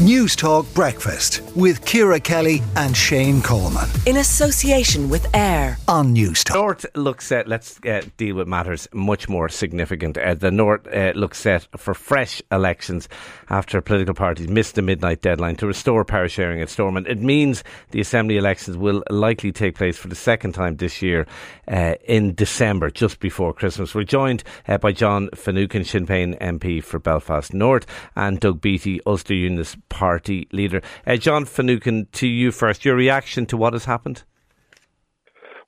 News Talk Breakfast with Ciara Kelly and Shane Coleman. In association with AIR on News Talk. North looks set, let's uh, deal with matters much more significant. Uh, the North uh, looks set for fresh elections after political parties missed the midnight deadline to restore power sharing at Stormont. It means the Assembly elections will likely take place for the second time this year uh, in December, just before Christmas. We're joined uh, by John Finucane, Sinn Féin MP for Belfast North, and Doug Beattie, Ulster Unionist Party leader. Uh, John Finucane, to you first. Your reaction to what has happened?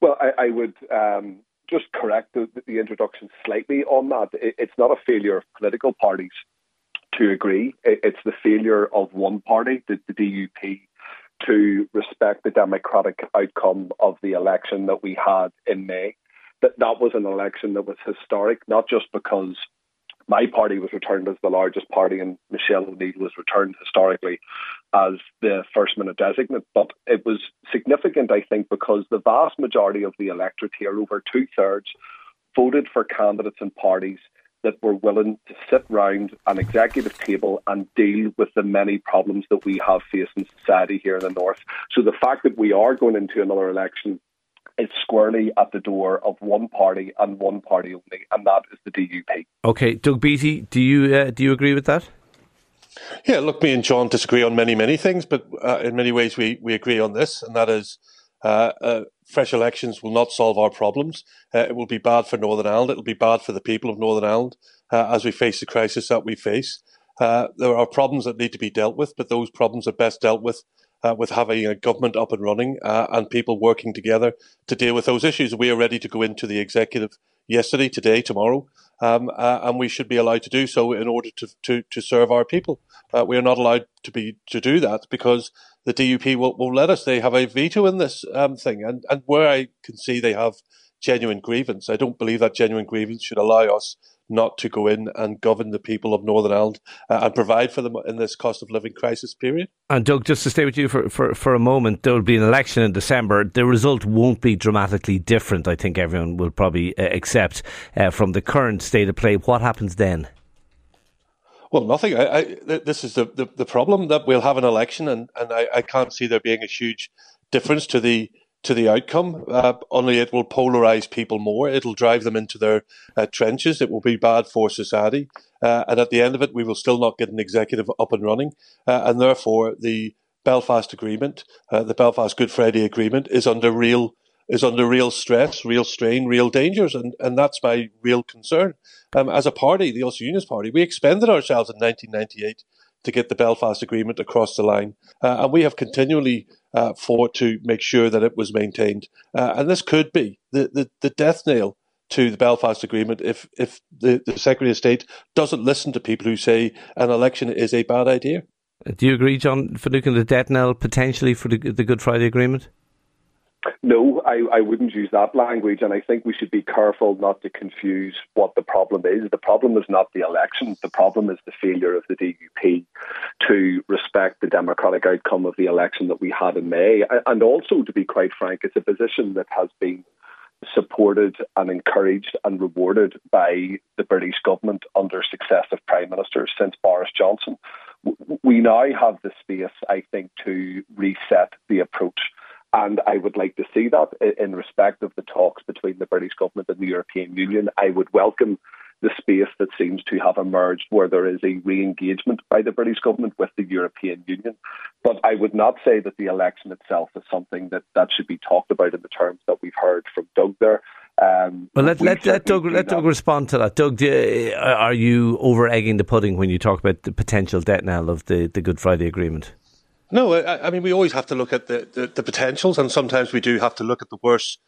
Well, I, I would um, just correct the, the, introduction slightly on that. It, it's not a failure of political parties to agree. It, it's the failure of one party, the, the DUP, to respect the democratic outcome of the election that we had in May. That that was an election that was historic, not just because my party was returned as the largest party, and Michelle O'Neill was returned historically as the first minister designate. But it was significant, I think, because the vast majority of the electorate here, over two thirds, voted for candidates and parties that were willing to sit round an executive table and deal with the many problems that we have faced in society here in the North. So the fact that we are going into another election is squarely at the door of one party and one party only, and that is the DUP. Okay, Doug Beattie, do you uh, do you agree with that? Yeah, look, me and John disagree on many many things, but uh, in many ways we we agree on this, and that is. Uh, uh fresh elections will not solve our problems. Uh, it will be bad for Northern Ireland. It will be bad for the people of Northern Ireland uh, as we face the crisis that we face. there are problems that need to be dealt with, but those problems are best dealt with uh, with having a government up and running uh, and people working together to deal with those issues. We are ready to go into the executive yesterday, today, tomorrow, um, uh, and we should be allowed to do so in order to to, to serve our people. We are not allowed to be to do that because the DUP will, will let us. They have a veto in this um, thing, and and where I can see they have genuine grievance, I don't believe that genuine grievance should allow us not to go in and govern the people of Northern Ireland uh, and provide for them in this cost of living crisis period. And Doug, just to stay with you for, for, for a moment, there will be an election in December. The result won't be dramatically different, I think everyone will probably uh, accept, uh, from the current state of play. What happens then? Well, nothing. I, I, this is the, the, the, problem that we'll have an election, and, and I, I can't see there being a huge difference to the to the outcome. Uh, only it will polarize people more. It'll drive them into their uh, trenches. It will be bad for society. Uh, and at the end of it, we will still not get an executive up and running. Uh, and therefore, the Belfast Agreement, uh, the Belfast Good Friday Agreement, is under real is under real stress, real strain, real dangers, and, and that's my real concern. Um, as a party, the Ulster Unionist Party, we expended ourselves in 1998 to get the Belfast Agreement across the line. Uh, and we have continually uh, fought to make sure that it was maintained. Uh, and this could be the, the, the, death nail to the Belfast Agreement if, if the, the Secretary of State doesn't listen to people who say an election is a bad idea. Do you agree, John Finucane, the death knell potentially for the, the Good Friday Agreement? No, I, I wouldn't use that language, and I think we should be careful not to confuse what the problem is. The problem is not the election, the problem is the failure of the DUP to respect the democratic outcome of the election that we had in May. And also, to be quite frank, it's a position that has been supported and encouraged and rewarded by the British government under successive prime ministers since Boris Johnson. We now have the space, I think, to reset the approach and I would like to see that in respect of the talks between the British government and the European Union. I would welcome the space that seems to have emerged where there is a re engagement by the British government with the European Union. But I would not say that the election itself is something that, that should be talked about in the terms that we've heard from Doug there. Um, well, let, let, let Doug let Doug respond to that. Doug, you, are you over egging the pudding when you talk about the potential debt now of the, the Good Friday Agreement? No, I, I, mean we always have to look at the, the, the, potentials, and sometimes we do have to look at the worst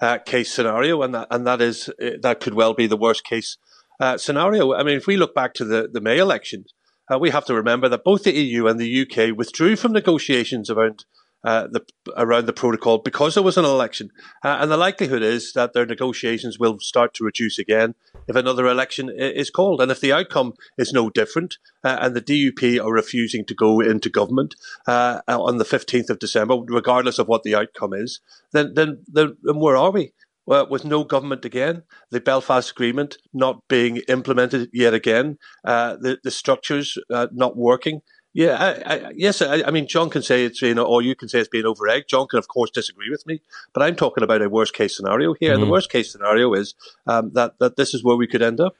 uh, case scenario, and that and that is uh, that could well be the worst case uh, scenario. I mean, if we look back to the the May elections, uh, we have to remember that both the EU and the UK withdrew from negotiations around uh, the, around the protocol because there was an election. Uh, and the likelihood is that their negotiations will start to reduce again if another election is called. And if the outcome is no different uh, and the DUP are refusing to go into government uh, on the 15th of December, regardless of what the outcome is, then, then, then, then where are we? Well, with no government again, the Belfast Agreement not being implemented yet again, uh, the, the structures uh, not working, Yeah, I, I, yes, I, I, mean, John can say it's being, or you can say it's being over egged. John can, of course, disagree with me, but I'm talking about a worst case scenario here. Mm-hmm. The worst case scenario is um, that that this is where we could end up.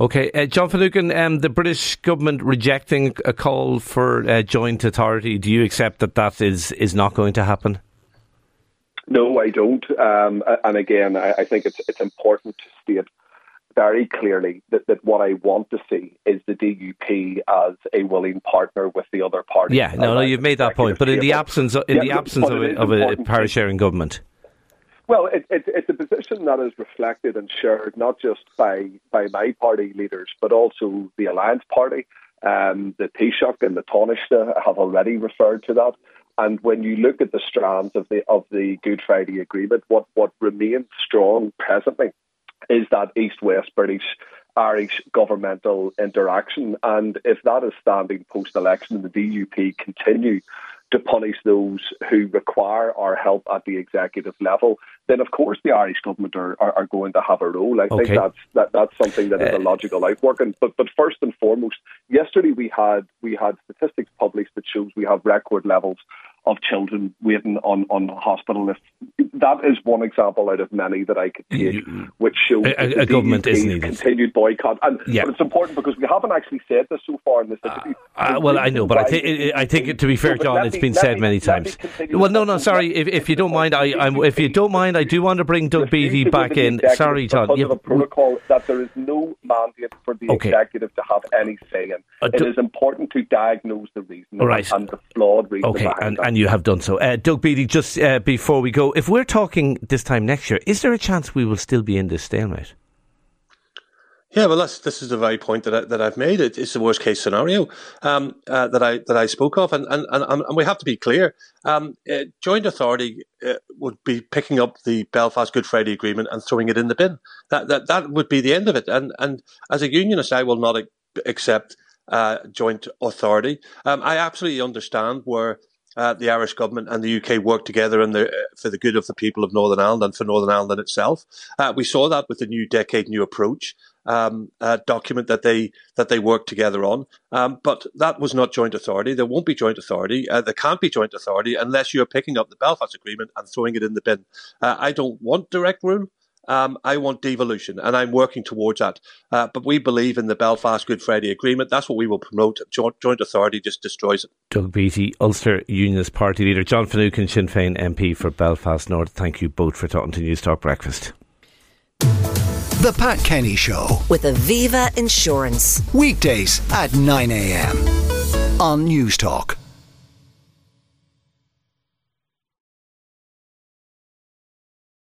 Okay, uh, John Finucane, um, the British government rejecting a call for uh, joint authority. Do you accept that that is is not going to happen? No, I don't. Um, and again, I, I think it's it's important to state very clearly that, that what I want to see is the DUP as a willing partner with the other parties. Yeah, no, no, you've made that point. But in the absence, of, in yeah, the absence of, a, of a power sharing government. Well, it, it, it's a position that is reflected and shared not just by, by my party leaders, but also the Alliance Party. Um, the Taoiseach and the Taoiseach have already referred to that. And when you look at the strands of the of the Good Friday Agreement, what, what remains strong presently is that East West British Irish governmental interaction. And if that is standing post election and the DUP continue to punish those who require our help at the executive level, then of course the Irish government are, are, are going to have a role. I okay. think that's that, that's something that is a uh, logical outworking. But but first and foremost, yesterday we had we had statistics published that shows we have record levels of children waiting on, on hospital lists. That is one example out of many that I could take, which shows a, a government is needed. continued boycott. And yeah. but it's important because we haven't actually said this so far in this interview. Uh, uh, well, I know, but I think I think to be fair, John, it's been said me, many times. Well, no, no, sorry. If, if you don't mind, I I'm, if you don't mind, I do want to bring Doug Beattie back in. Sorry, John. Because of a protocol that there is no mandate for the okay. executive to have any say in. Uh, it is important to diagnose the reason right. and the flawed reason okay, and, and you have done so. Uh, Doug Beattie, just uh, before we go, if we're talking this time next year, is there a chance we will still be in this stalemate? Yeah, well, this is the very point that, I, that I've made. It, it's the worst case scenario um, uh, that I that I spoke of, and and, and, and we have to be clear. Um, uh, joint authority uh, would be picking up the Belfast Good Friday Agreement and throwing it in the bin. That that that would be the end of it. And and as a unionist, I will not accept uh, joint authority. Um, I absolutely understand where uh, the Irish government and the UK work together the, uh, for the good of the people of Northern Ireland and for Northern Ireland itself. Uh, we saw that with the new decade, new approach um, uh, document that they that they worked together on. Um, but that was not joint authority. There won't be joint authority. Uh, there can't be joint authority unless you are picking up the Belfast Agreement and throwing it in the bin. I don't want direct rule. Um, I want devolution, and I'm working towards that. Uh, but we believe in the Belfast Good Friday Agreement. That's what we will promote. Joint, joint authority just destroys it. Doug Beattie, Ulster Unionist Party leader, John Finucane, Sinn Féin MP for Belfast North. Thank you both for talking to News Talk Breakfast. The Pat Kenny Show with Aviva Insurance. Weekdays at 9 a.m. on Newstalk.